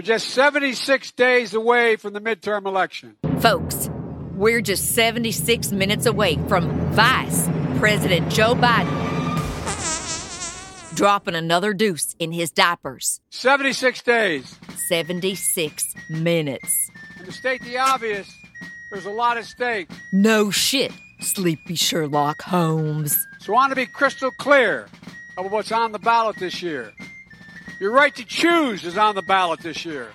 We're just 76 days away from the midterm election. Folks, we're just 76 minutes away from Vice President Joe Biden dropping another deuce in his diapers. 76 days. 76 minutes. And to state the obvious, there's a lot at stake. No shit, sleepy Sherlock Holmes. So I want to be crystal clear about what's on the ballot this year. Your right to choose is on the ballot this year.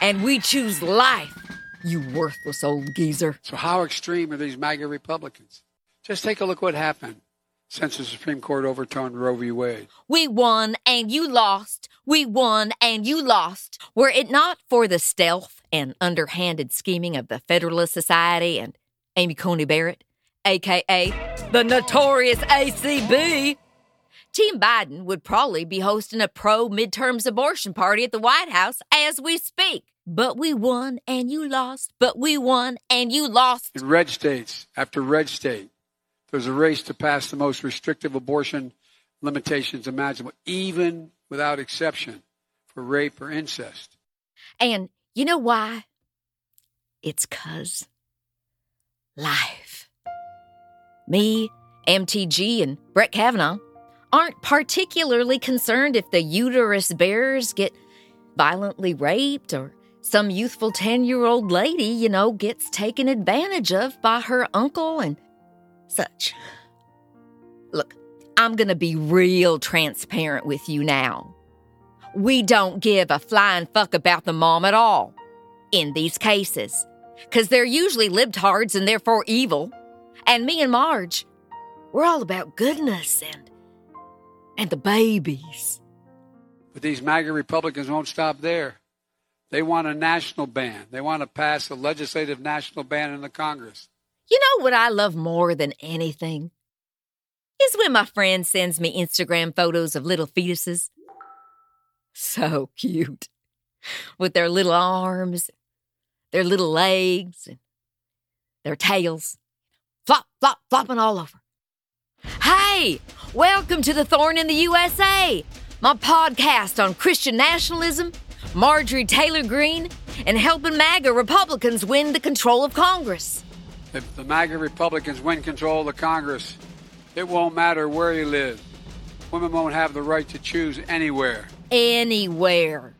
And we choose life, you worthless old geezer. So how extreme are these MAGA Republicans? Just take a look what happened since the Supreme Court overturned Roe v. Wade. We won and you lost. We won and you lost. Were it not for the stealth and underhanded scheming of the Federalist Society and Amy Coney Barrett, aka the notorious ACB, Team Biden would probably be hosting a pro midterms abortion party at the White House as we speak. But we won and you lost. But we won and you lost. In red states after red state, there's a race to pass the most restrictive abortion limitations imaginable, even without exception for rape or incest. And you know why? It's cuz life. Me, MTG, and Brett Kavanaugh aren't particularly concerned if the uterus bearers get violently raped or some youthful 10 year old lady, you know, gets taken advantage of by her uncle and such. Look, I'm going to be real transparent with you now. We don't give a flying fuck about the mom at all in these cases, because they're usually libtards and therefore evil. And me and Marge, we're all about goodness and and the babies. But these MAGA Republicans won't stop there. They want a national ban. They want to pass a legislative national ban in the Congress. You know what I love more than anything? Is when my friend sends me Instagram photos of little fetuses. So cute. With their little arms, their little legs, and their tails. Flop, flop, flopping all over. Hey, welcome to The Thorn in the USA, my podcast on Christian nationalism, Marjorie Taylor Greene, and helping MAGA Republicans win the control of Congress. If the MAGA Republicans win control of the Congress, it won't matter where you live. Women won't have the right to choose anywhere. Anywhere.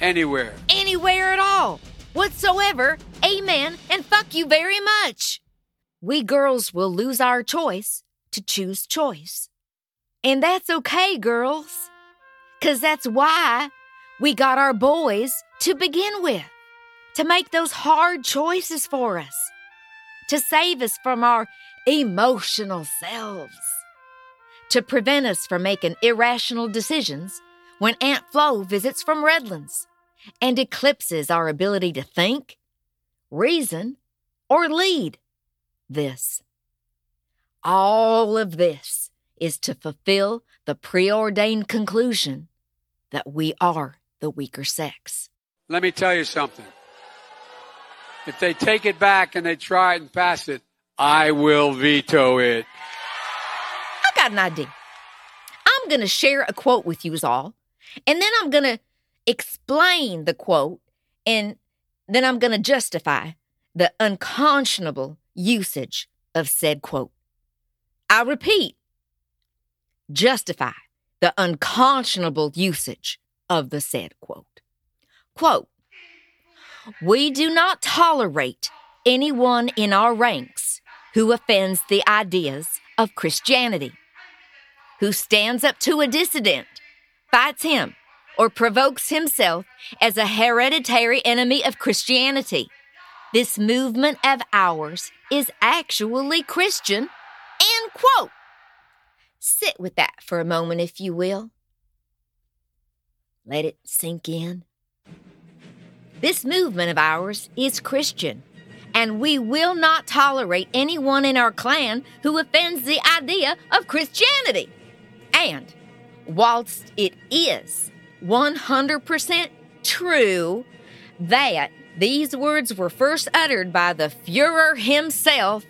Anywhere. Anywhere at all. Whatsoever. Amen. And fuck you very much. We girls will lose our choice to choose choice. And that's okay, girls. Because that's why we got our boys to begin with, to make those hard choices for us, to save us from our emotional selves, to prevent us from making irrational decisions when Aunt Flo visits from Redlands and eclipses our ability to think, reason, or lead this. All of this is to fulfill the preordained conclusion that we are the weaker sex. Let me tell you something. If they take it back and they try it and pass it, I will veto it. I got an idea. I'm going to share a quote with you all, and then I'm going to explain the quote, and then I'm going to justify the unconscionable usage of said quote. I repeat, justify the unconscionable usage of the said quote. Quote, we do not tolerate anyone in our ranks who offends the ideas of Christianity, who stands up to a dissident, fights him, or provokes himself as a hereditary enemy of Christianity. This movement of ours is actually Christian. Quote. Sit with that for a moment, if you will. Let it sink in. This movement of ours is Christian, and we will not tolerate anyone in our clan who offends the idea of Christianity. And whilst it is 100% true that these words were first uttered by the Fuhrer himself,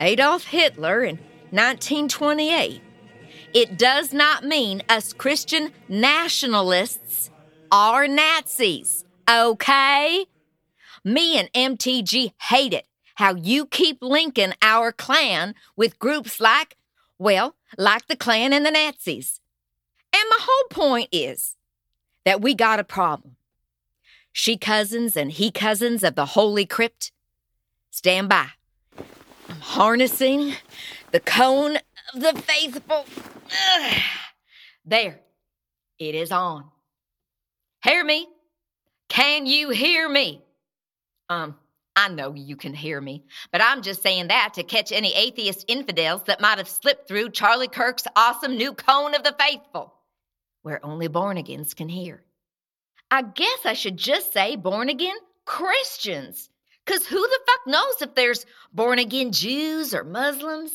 Adolf Hitler, in 1928, it does not mean us Christian nationalists are Nazis, okay? Me and MTG hate it how you keep linking our clan with groups like, well, like the Klan and the Nazis. And my whole point is that we got a problem. She cousins and he cousins of the Holy Crypt, stand by. I'm harnessing the cone of the faithful. Ugh. There, it is on. Hear me? Can you hear me? Um, I know you can hear me, but I'm just saying that to catch any atheist infidels that might have slipped through Charlie Kirk's awesome new cone of the faithful, where only born agains can hear. I guess I should just say born again Christians, because who the fuck knows if there's born again Jews or Muslims?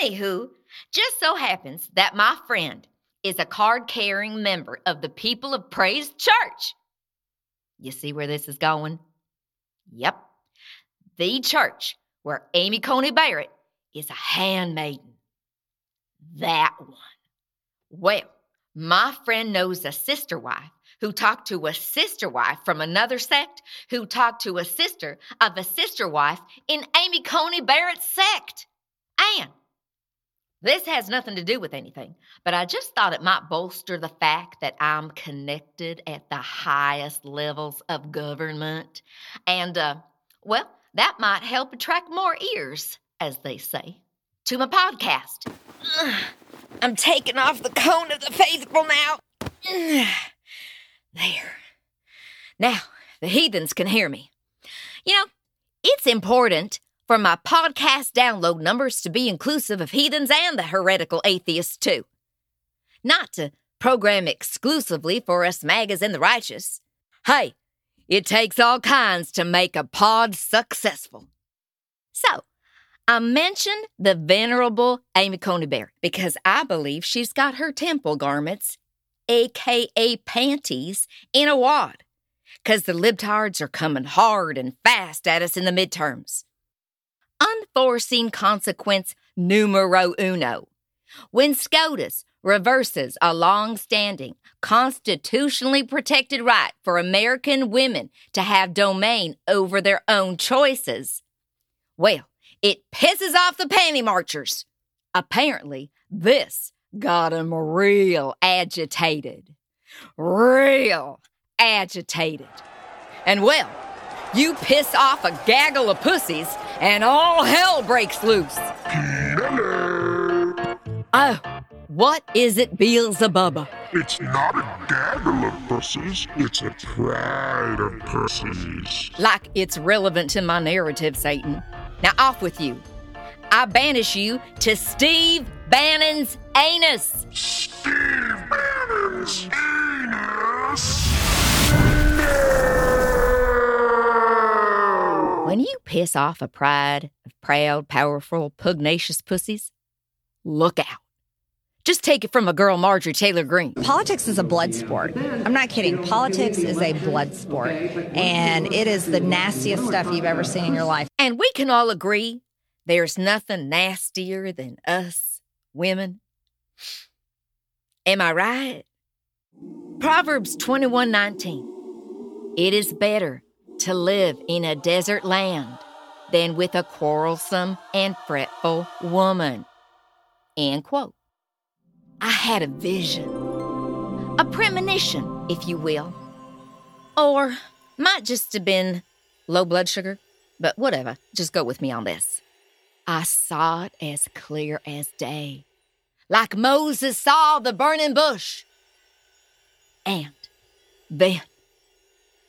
Anywho, just so happens that my friend is a card carrying member of the People of Praise Church. You see where this is going? Yep. The church where Amy Coney Barrett is a handmaiden. That one. Well, my friend knows a sister wife who talked to a sister wife from another sect who talked to a sister of a sister wife in Amy Coney Barrett's sect. And this has nothing to do with anything, but I just thought it might bolster the fact that I'm connected at the highest levels of government. And, uh, well, that might help attract more ears, as they say, to my podcast. I'm taking off the cone of the faithful now. There. Now, the heathens can hear me. You know, it's important for my podcast download numbers to be inclusive of heathens and the heretical atheists, too. Not to program exclusively for us magas and the righteous. Hey, it takes all kinds to make a pod successful. So, I mentioned the venerable Amy Coney Barrett because I believe she's got her temple garments, aka panties, in a wad. Because the libtards are coming hard and fast at us in the midterms unforeseen consequence numero uno. When SCOTUS reverses a long standing, constitutionally protected right for American women to have domain over their own choices, well, it pisses off the panty marchers. Apparently, this got them real agitated. Real agitated. And well, you piss off a gaggle of pussies, and all hell breaks loose. Oh, what is it, Beelzebub? It's not a gaggle of pussies, it's a pride of pussies. Like it's relevant to my narrative, Satan. Now, off with you. I banish you to Steve Bannon's anus. Steve Bannon's anus? When you piss off a pride of proud, powerful, pugnacious pussies, look out. Just take it from a girl, Marjorie Taylor Greene. Politics is a blood sport. I'm not kidding. Politics is a blood sport. And it is the nastiest stuff you've ever seen in your life. And we can all agree there's nothing nastier than us women. Am I right? Proverbs 21:19. It is better to live in a desert land than with a quarrelsome and fretful woman. End quote. I had a vision, a premonition, if you will. Or might just have been low blood sugar, but whatever, just go with me on this. I saw it as clear as day, like Moses saw the burning bush. And then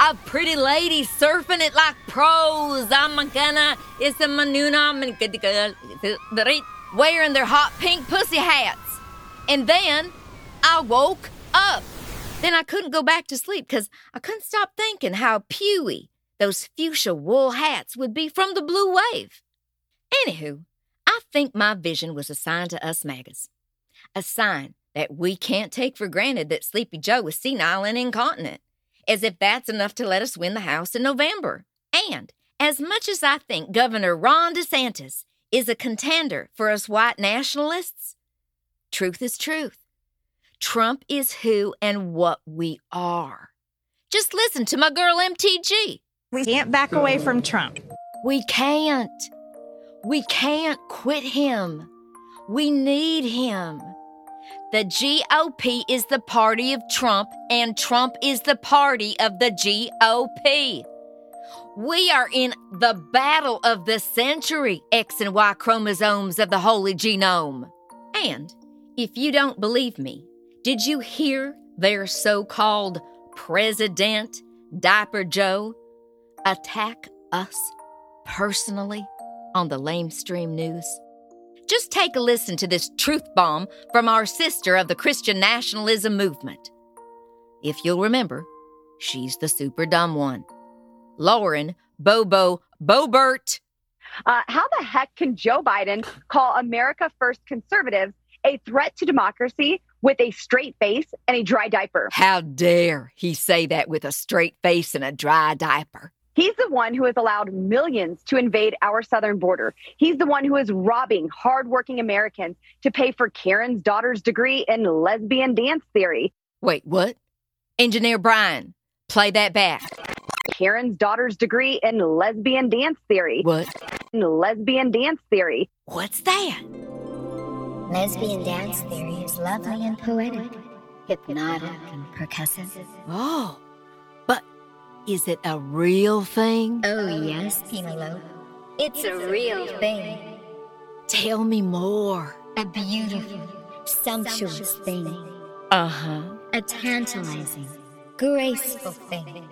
of pretty ladies surfing it like pros. I'm gonna, it's a manuna, wearing their hot pink pussy hats. And then I woke up. Then I couldn't go back to sleep because I couldn't stop thinking how pewy those fuchsia wool hats would be from the blue wave. Anywho, I think my vision was a sign to us MAGAs. A sign that we can't take for granted that Sleepy Joe is senile and incontinent, as if that's enough to let us win the House in November. And as much as I think Governor Ron DeSantis is a contender for us white nationalists, truth is truth. Trump is who and what we are. Just listen to my girl MTG. We can't back away from Trump. We can't. We can't quit him. We need him. The GOP is the party of Trump, and Trump is the party of the GOP. We are in the battle of the century, X and Y chromosomes of the holy genome. And if you don't believe me, did you hear their so called President Diaper Joe attack us personally on the lamestream news? Just take a listen to this truth bomb from our sister of the Christian nationalism movement. If you'll remember, she's the super dumb one. Lauren Bobo Boebert. Uh, how the heck can Joe Biden call America First conservatives a threat to democracy with a straight face and a dry diaper? How dare he say that with a straight face and a dry diaper? He's the one who has allowed millions to invade our southern border. He's the one who is robbing hardworking Americans to pay for Karen's daughter's degree in lesbian dance theory. Wait, what? Engineer Brian, play that back. Karen's daughter's degree in lesbian dance theory. What? In lesbian dance theory. What's that? Lesbian dance theory is lovely and poetic, hypnotic and percussive. Oh, but is it a real thing? Oh, yes, Penelope. It's a real thing. Tell me more. A beautiful, sumptuous thing. Uh huh. A tantalizing, graceful thing.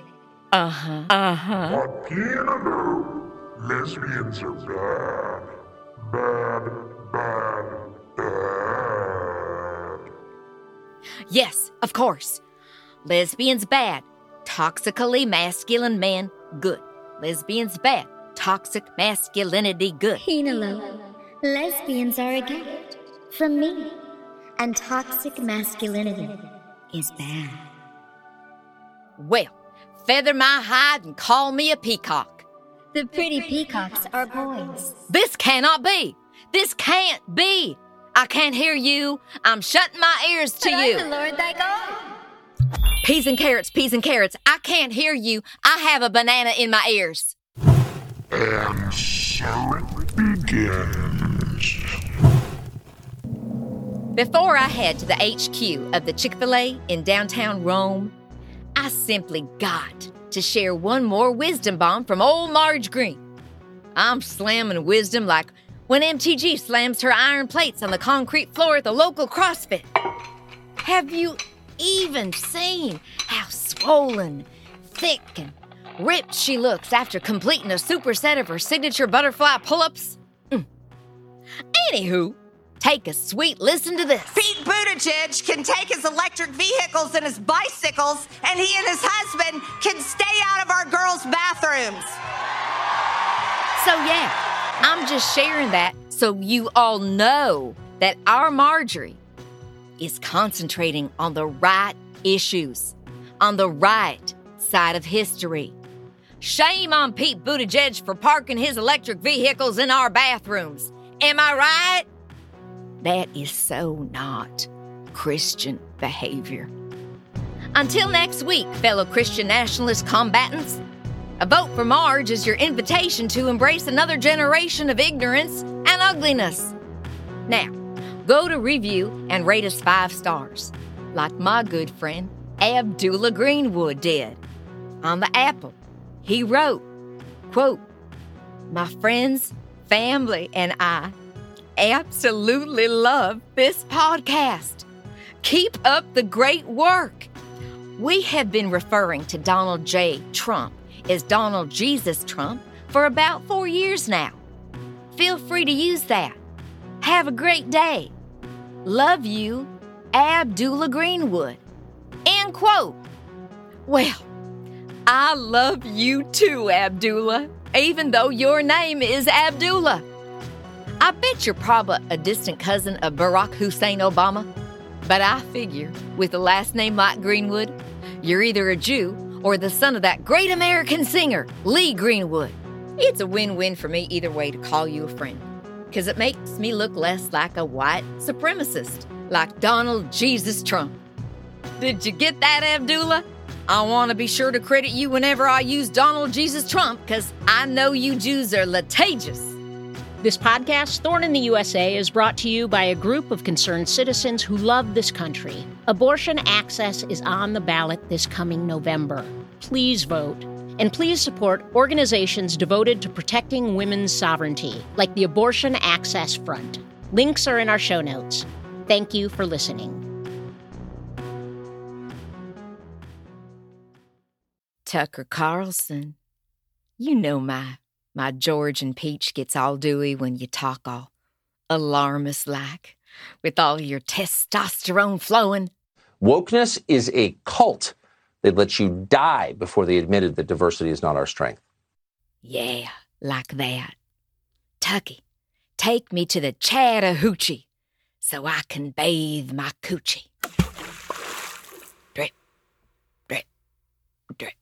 Uh huh. Uh huh. But Penelope, lesbians are bad. Bad, bad, bad. Yes, of course. Lesbians bad. Toxically masculine men good. Lesbians bad. Toxic masculinity good. Penelope, lesbians are a gift from me, and toxic masculinity is bad. Well, feather my hide and call me a peacock. The pretty peacocks are boys. This cannot be. This can't be. I can't hear you. I'm shutting my ears to But I'm the you. Lord thy God. Peas and carrots, peas and carrots. I can't hear you. I have a banana in my ears. And so it begins. Before I head to the HQ of the Chick fil A in downtown Rome, I simply got to share one more wisdom bomb from old Marge Greene. I'm slamming wisdom like when MTG slams her iron plates on the concrete floor at the local CrossFit. Have you even seen how swollen, thick, and ripped she looks after completing a superset of her signature butterfly pull ups? Mm. Anywho, take a sweet listen to this. Pete Buttigieg can take his electric vehicles and his bicycles, and he and his husband can stay out of our girls' bathrooms. So, yeah, I'm just sharing that so you all know that our Marjorie is concentrating on the right issues, on the right side of history. Shame on Pete Buttigieg for parking his electric vehicles in our bathrooms. Am I right? That is so not Christian behavior. Until next week, fellow Christian nationalist combatants, a vote for Marge is your invitation to embrace another generation of ignorance and ugliness. Now, go to review and rate us five stars, like my good friend Abdullah Greenwood did. On the Apple, he wrote, quote, My friends, family, and I absolutely love this podcast. Keep up the great work. We have been referring to Donald J. Trump as Donald Jesus Trump for about four years now. Feel free to use that. Have a great day. Love you, Abdullah Greenwood. End quote. Well, I love you too, Abdullah, even though your name is Abdullah. I bet you're probably a distant cousin of Barack Hussein Obama, but I figure with a last name like Greenwood, you're either a Jew or the son of that great American singer, Lee Greenwood. It's a win win for me either way to call you a friend, because it makes me look less like a white supremacist, like Donald Jesus Trump. Did you get that, Abdullah? I want to be sure to credit you whenever I use Donald Jesus Trump, because I know you Jews are litigious. This podcast, Thorn in the USA, is brought to you by a group of concerned citizens who love this country. Abortion access is on the ballot this coming November. Please vote. And please support organizations devoted to protecting women's sovereignty, like the Abortion Access Front. Links are in our show notes. Thank you for listening. Tucker Carlson, you know my my Georgia peach gets all dewy when you talk all alarmist like, with all your testosterone flowing. Wokeness is a cult that let you die before they admitted that diversity is not our strength. Yeah, like that. Tucky, take me to the Chattahoochee so I can bathe my coochie. Drip, drip, drip.